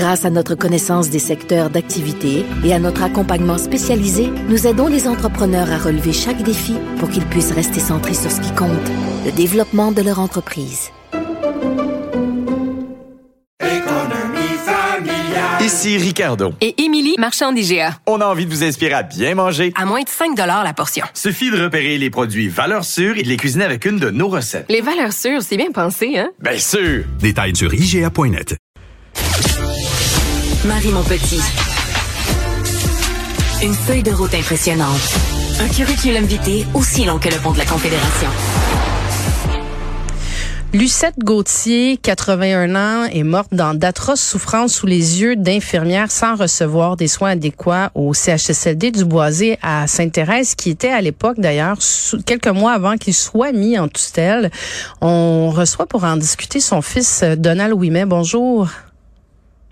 Grâce à notre connaissance des secteurs d'activité et à notre accompagnement spécialisé, nous aidons les entrepreneurs à relever chaque défi pour qu'ils puissent rester centrés sur ce qui compte, le développement de leur entreprise. Ici Ricardo. Et Émilie, marchand d'IGA. On a envie de vous inspirer à bien manger. À moins de 5 la portion. Suffit de repérer les produits valeurs sûres et de les cuisiner avec une de nos recettes. Les valeurs sûres, c'est bien pensé, hein? Bien sûr! Détails sur IGA.net. Marie mon petit. Une feuille de route impressionnante. Un curriculum vitae aussi long que le pont de la Confédération. Lucette Gauthier, 81 ans, est morte dans d'atroces souffrances sous les yeux d'infirmières sans recevoir des soins adéquats au CHSLD du Boisé à Sainte-Thérèse, qui était à l'époque d'ailleurs quelques mois avant qu'il soit mis en tutelle. On reçoit pour en discuter son fils Donald Ouimet. Bonjour.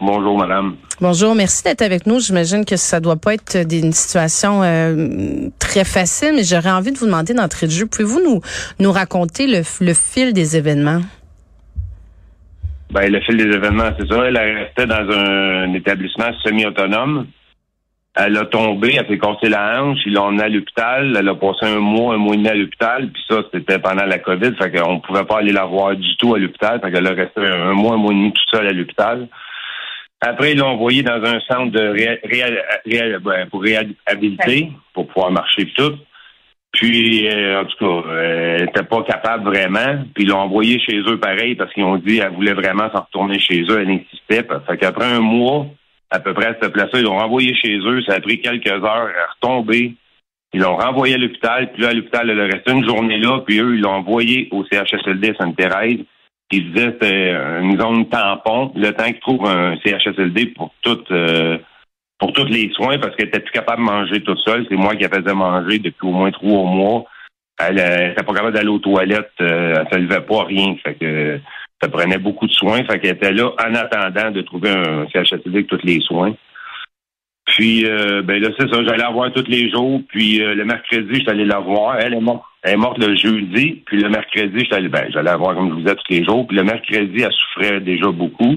Bonjour, madame. Bonjour, merci d'être avec nous. J'imagine que ça doit pas être une situation euh, très facile, mais j'aurais envie de vous demander d'entrer de jeu. Pouvez-vous nous, nous raconter le, le fil des événements? Ben, le fil des événements, c'est ça. Elle restait dans un, établissement semi-autonome. Elle a tombé, elle s'est cassé la hanche, ils l'ont emmenée à l'hôpital. Elle a passé un mois, un mois et demi à l'hôpital, puis ça, c'était pendant la COVID, fait qu'on pouvait pas aller la voir du tout à l'hôpital, fait qu'elle a resté un mois, un mois et demi tout seul à l'hôpital. Après, ils l'ont envoyé dans un centre de ben, pour réhabiliter, pour pouvoir marcher et tout. Puis, euh, en tout cas, elle n'était pas capable vraiment. Puis, ils l'ont envoyé chez eux pareil parce qu'ils ont dit qu'elle voulait vraiment s'en retourner chez eux. Elle insistait. Fait qu'après un mois, à peu près à cette place-là, ils l'ont renvoyé chez eux. Ça a pris quelques heures à retomber. Ils l'ont renvoyé à l'hôpital. Puis là, à l'hôpital, elle a resté une journée là. Puis eux, ils l'ont envoyé au CHSLD Sainte-Thérèse. Il disait c'était une zone tampon, le temps qu'il trouve un CHSLD pour toutes euh, pour tous les soins, parce qu'elle était plus capable de manger toute seule. C'est moi qui la faisais manger depuis au moins trois mois. Elle n'était pas capable d'aller aux toilettes, euh, elle ne se levait pas, rien. Fait que ça prenait beaucoup de soins. Fait qu'elle était là en attendant de trouver un CHSLD avec tous les soins. Puis euh, ben là, c'est ça, j'allais la voir tous les jours. Puis le mercredi, je suis allé la voir. Elle est morte elle est morte le jeudi, puis le mercredi, j'allais ben, j'allais la voir comme je vous disais tous les jours. Puis le mercredi, elle souffrait déjà beaucoup.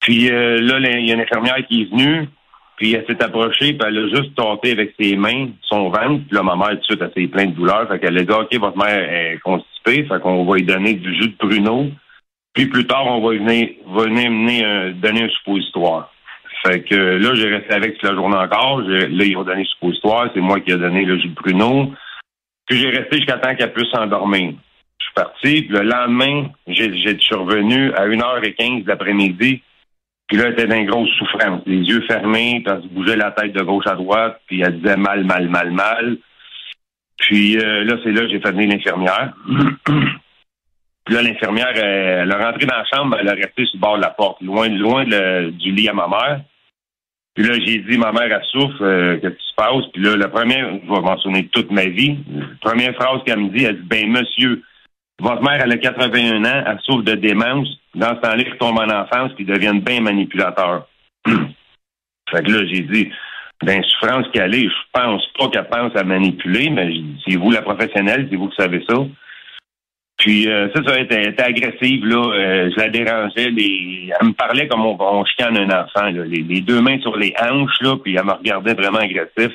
Puis euh, là, il y a une infirmière qui est venue, puis elle s'est approchée, puis elle a juste tenté avec ses mains son ventre. Puis là, ma mère, tout de suite, elle s'est pleine de douleur. Fait qu'elle a dit, OK, votre mère est constipée, fait qu'on va lui donner du jus de pruneau. Puis plus tard, on va venir, venir mener donner un suppositoire. Fait que là, j'ai resté avec toute la journée encore. Là, ils ont donné le suppositoire. C'est moi qui ai donné le jus de. Puis j'ai resté jusqu'à temps qu'elle puisse s'endormir. Je suis parti, puis le lendemain, j'ai, j'ai survenu à 1h15 de l'après-midi. Puis là, elle était dans une grosse souffrance. Les yeux fermés, puis elle se bougeait la tête de gauche à droite, puis elle disait mal, mal, mal, mal. Puis euh, là, c'est là que j'ai fait venir l'infirmière. puis là, l'infirmière, elle, a rentré dans la chambre, elle a resté sur le bord de la porte, loin, loin du lit à ma mère. Puis là, j'ai dit, ma mère, elle souffre, euh, qu'est-ce qui se passe? Puis là, la première, je vais mentionner toute ma vie, la première phrase qu'elle me dit, elle dit, ben monsieur, votre mère, elle a 81 ans, elle souffre de démence. Dans ce temps-là, ils tombent en enfance, puis deviennent bien manipulateurs. fait que là, j'ai dit, ben, souffrance qu'elle est, je pense pas qu'elle pense à manipuler, mais c'est vous la professionnelle, c'est vous qui savez ça. Puis euh, ça, ça était, était agressive, là. Euh, je la dérangeais. Les... Elle me parlait comme on, on chicane un enfant, là. Les, deux mains sur les hanches, là, puis elle me regardait vraiment agressif.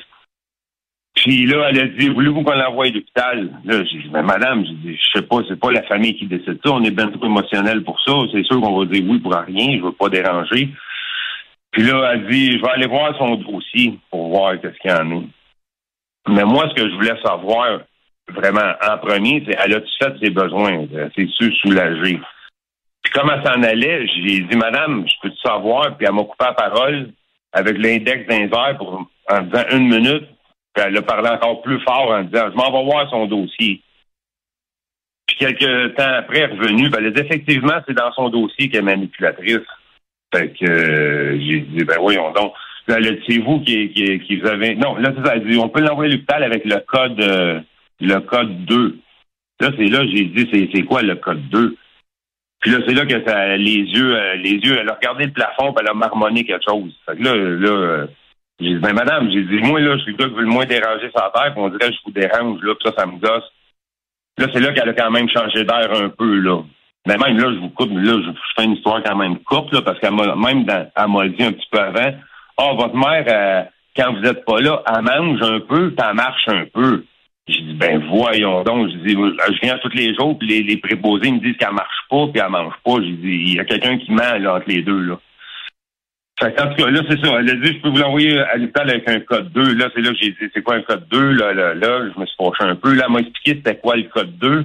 Puis là, elle a dit, voulez-vous qu'on l'envoie à l'hôpital? Là, j'ai dit, mais madame, je dis, je sais pas, c'est pas la famille qui décide ça. On est bien trop émotionnel pour ça. C'est sûr qu'on va dire oui pour rien. Je veux pas déranger. Puis là, elle dit, je vais aller voir son dossier pour voir qu'est-ce qu'il y en a. Mais moi, ce que je voulais savoir, vraiment en premier, c'est elle a-tu fait ses besoins? C'est sûr soulagé. Puis comme elle s'en allait, j'ai dit, Madame, je peux te savoir? Puis elle m'a coupé la parole avec l'index d'un pour en disant une minute. Puis elle a parlé encore plus fort en disant, je m'en vais voir son dossier. Puis quelques temps après, elle est revenue, elle a dit, effectivement, c'est dans son dossier qu'elle est manipulatrice. Fait que euh, j'ai dit, ben voyons donc. C'est vous qui vous avez. Non, là, c'est ça. Elle dit, on peut l'envoyer à l'hôpital avec le code euh, le code 2. Là, c'est là, j'ai dit, c'est, quoi le code 2? Puis là, c'est là que les yeux, euh, les yeux, elle a regardé le plafond, puis elle a marmonné quelque chose. Fait que là, là, j'ai dit, ben madame, j'ai dit, moi, là, je suis le gars qui veut le moins déranger sa terre, puis on dirait je vous dérange, là, puis ça, ça me gosse. Là, c'est là qu'elle a quand même changé d'air un peu, là. Mais même là, je vous coupe, là, je, fais une histoire quand même courte, là, parce qu'elle m'a même dans, elle m'a dit un petit peu avant, ah, oh, votre mère, euh, quand vous n'êtes pas là, elle mange un peu, puis elle marche un peu. J'ai dit, ben voyons donc. Je dis, je viens tous les jours, puis les, préposés me disent qu'elle marche pas, puis elle mange pas. J'ai dit, il y a quelqu'un qui ment entre les deux. Là. En tout cas, là, c'est ça. Elle a dit, je peux vous l'envoyer à l'hôpital avec un code 2. Là, c'est là que j'ai dit, c'est quoi un code 2? Là, là, là, je me suis fâché un peu. Là, elle m'a expliqué c'était quoi le code 2,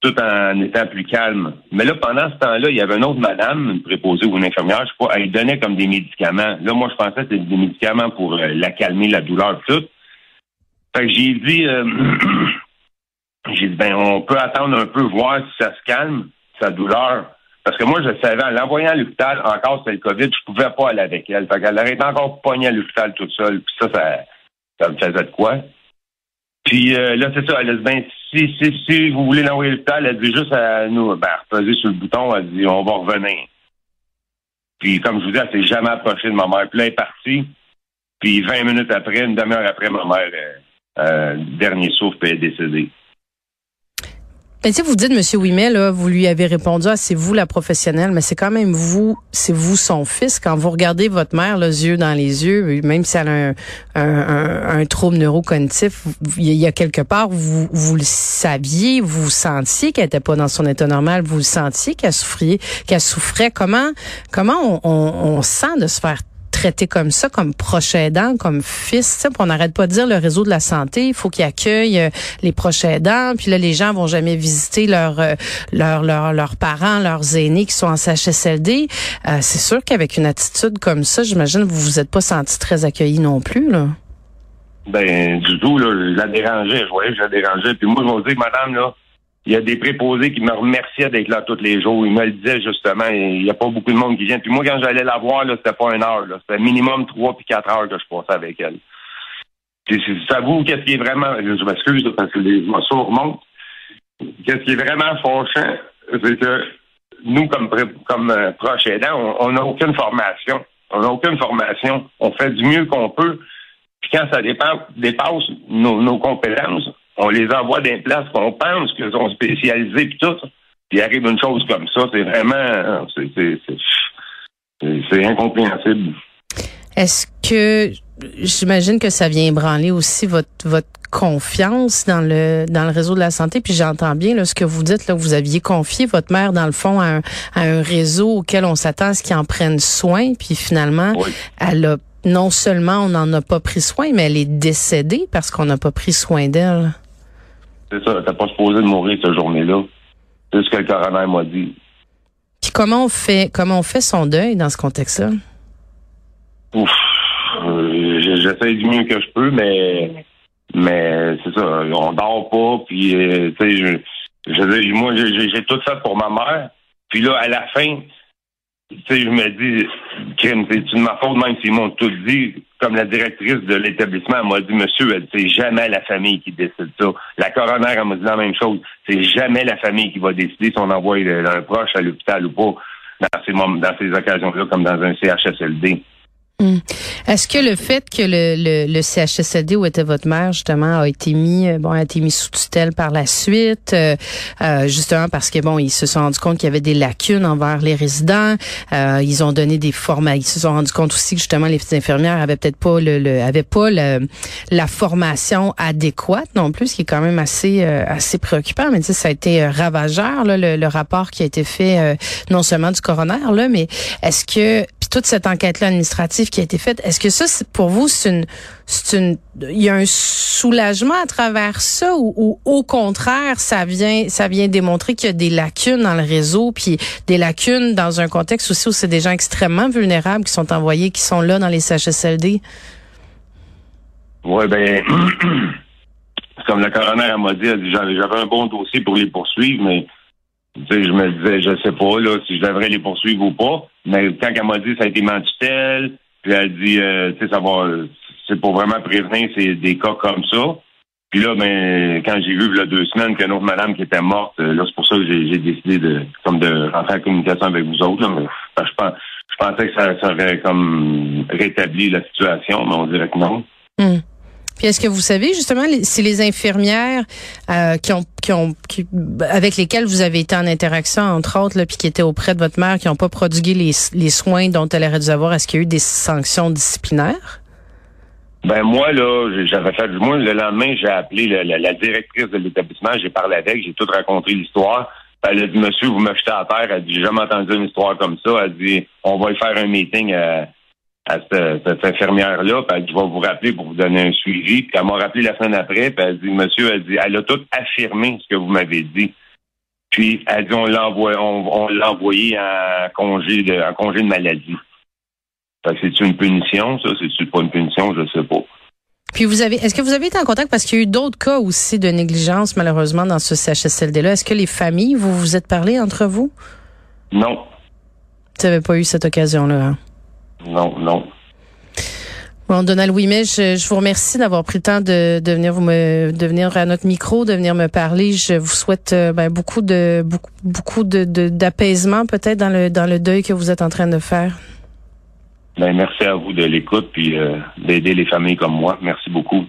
tout en étant plus calme. Mais là, pendant ce temps-là, il y avait une autre madame, une préposée ou une infirmière, je sais pas, elle donnait comme des médicaments. Là, moi, je pensais que c'était des médicaments pour euh, la calmer, la douleur, tout. Fait que j'ai dit, euh, j'ai dit, ben, on peut attendre un peu, voir si ça se calme, sa douleur. Parce que moi, je savais, en l'envoyant à l'hôpital, encore c'était le COVID, je pouvais pas aller avec elle. Fait qu'elle aurait encore poignée à l'hôpital toute seule. Puis ça, ça, me faisait de quoi. Puis euh, là, c'est ça, elle a dit, ben, si, si, si vous voulez l'envoyer à l'hôpital, elle dit juste à nous, ben, reposer sur le bouton, elle dit, on va revenir. Puis comme je vous dis, elle s'est jamais approchée de ma mère. Puis là, elle est partie. Puis 20 minutes après, une demi-heure après, ma mère, euh, euh, dernier souffle est décédé. Ben, vous dites, Monsieur Ouimet, là, vous lui avez répondu, ah, c'est vous la professionnelle, mais c'est quand même vous, c'est vous son fils. Quand vous regardez votre mère, les yeux dans les yeux, même si elle a un, un, un, trouble neurocognitif, il y a quelque part, vous, vous le saviez, vous sentiez qu'elle était pas dans son état normal, vous le sentiez qu'elle souffrait, qu'elle souffrait. Comment, comment on, on, on sent de se faire traité comme ça, comme proche aidant, comme fils. On n'arrête pas de dire le réseau de la santé, il faut qu'il accueille euh, les proches aidants. Puis là, les gens vont jamais visiter leurs euh, leurs leurs parents, leurs aînés qui sont en CHSLD. Euh, c'est sûr qu'avec une attitude comme ça, j'imagine vous vous êtes pas senti très accueilli non plus là. Ben du tout là, je la dérangeais, je voyais je la dérangeais. Puis moi, je me dis, madame là, il y a des préposés qui me remerciaient d'être là tous les jours. Ils me le disaient justement. Il n'y a pas beaucoup de monde qui vient. Puis moi, quand j'allais la voir, c'était pas une heure. C'était minimum trois puis quatre heures que je passais avec elle. Puis ça vous, qu'est-ce qui est vraiment. Je m'excuse parce que les émotions remontent. Qu'est-ce qui est vraiment fâchant, c'est que nous, comme, euh, proches aidants, on n'a aucune formation. On n'a aucune formation. On fait du mieux qu'on peut. Puis quand ça dépasse, nos compétences, on les envoie des places qu'on pense qu'ils sont spécialisés puis tout. Puis il arrive une chose comme ça, c'est vraiment c'est incompréhensible. Est-ce que j'imagine que ça vient ébranler aussi votre votre confiance dans le dans le réseau de la santé puis j'entends bien là, ce que vous dites là vous aviez confié votre mère dans le fond à un, réseau auquel on s'attend à ce qu'ils en prennent soin puis finalement elle a non seulement on n'en a pas pris soin mais elle est décédée parce qu'on n'a pas pris soin d'elle. C'est ça, t'as pas supposé de mourir cette journée-là. C'est ce que le coroner m'a dit. Puis comment on fait comment on fait son deuil dans ce contexte-là? Ouf. Euh, j'essaie du mieux que je peux, mais mais c'est ça, on dort pas, puis euh, tu sais, je, moi j'ai tout ça pour ma mère. Puis là, à la fin, sais, je me dis, c'est une ma faute, même s'ils m'ont tout dit, comme la directrice de l'établissement m'a dit, monsieur, c'est jamais la famille qui décide ça. La coroner, elle m'a dit la même chose. C'est jamais la famille qui va décider si on envoie un proche à l'hôpital ou pas dans ces, dans ces occasions-là, comme dans un CHSLD. Hmm. Est-ce que le fait que le, le, le, CHSLD où était votre mère justement a été mis euh, bon a été mis sous tutelle par la suite euh, euh, justement parce que bon ils se sont rendus compte qu'il y avait des lacunes envers les résidents ils ont donné des formations ils se sont rendus compte aussi que justement les infirmières avaient peut-être pas le, le avaient pas la formation adéquate non plus ce qui est quand même assez assez préoccupant mais tu sais ça a été ravageur là, le, le, rapport qui a été fait non seulement du coroner là mais est-ce que toute cette enquête là administrative qui a été faite. Est-ce que ça, pour vous, c'est une, c'est une, il y a un soulagement à travers ça ou, au contraire, ça vient, ça vient démontrer qu'il y a des lacunes dans le réseau, puis des lacunes dans un contexte aussi où c'est des gens extrêmement vulnérables qui sont envoyés, qui sont là dans les CHSLD? Oui, ben, comme la coroner m'a dit, j'avais un bon dossier pour les poursuivre, mais je me disais, je sais pas là si je devrais les poursuivre ou pas. Mais quand elle m'a dit ça a été mentutelle, Puis elle dit, euh, ça va, c'est pour vraiment prévenir des cas comme ça. Puis là, ben, quand j'ai vu il y a deux semaines qu'une autre madame qui était morte, euh, là, c'est pour ça que j'ai, décidé de comme de rentrer en communication avec vous autres. Là, je, pense, je pensais que ça, ça aurait comme rétabli la situation, mais on dirait que non. Hmm. Puis est-ce que vous savez justement si les infirmières euh, qui ont qui ont qui- avec lesquelles vous avez été en interaction entre autres là, puis qui étaient auprès de votre mère qui n'ont pas prodigué les, les soins dont elle aurait dû avoir, est-ce qu'il y a eu des sanctions disciplinaires? Ben moi, là, j'avais fait moi, le lendemain, j'ai appelé la, la- directrice de l'établissement, j'ai parlé avec, j'ai tout raconté l'histoire. Elle a dit, monsieur, vous me jetez à terre. Elle dit, j'ai jamais entendu une histoire comme ça. Elle dit, on va y faire un meeting à, à cette, cette infirmière-là. Puis elle dit, je vais vous rappeler pour vous donner un suivi. Puis elle m'a rappelé la semaine après. Puis elle dit, monsieur, elle dit, elle a tout affirmé ce que vous m'avez dit. Puis elle dit, on l'a envoyé, on, on l'a envoyé en congé de, en congé de maladie. Fait que c'est une punition, ça? C'est-tu pas une punition? Je sais pas. Puis vous avez est-ce que vous avez été en contact? Parce qu'il y a eu d'autres cas aussi de négligence malheureusement dans ce CHSLD là. Est-ce que les familles vous vous êtes parlé entre vous? Non, Vous n'avez pas eu cette occasion là. Non, non. Bon, Donald Ouimet, je, je vous remercie d'avoir pris le temps de, de venir vous me de venir à notre micro, de venir me parler. Je vous souhaite euh, ben, beaucoup de beaucoup beaucoup de de- d'apaisement peut-être dans le dans le deuil que vous êtes en train de faire. Ben, merci à vous de l'écoute puis euh, d'aider les familles comme moi. Merci beaucoup.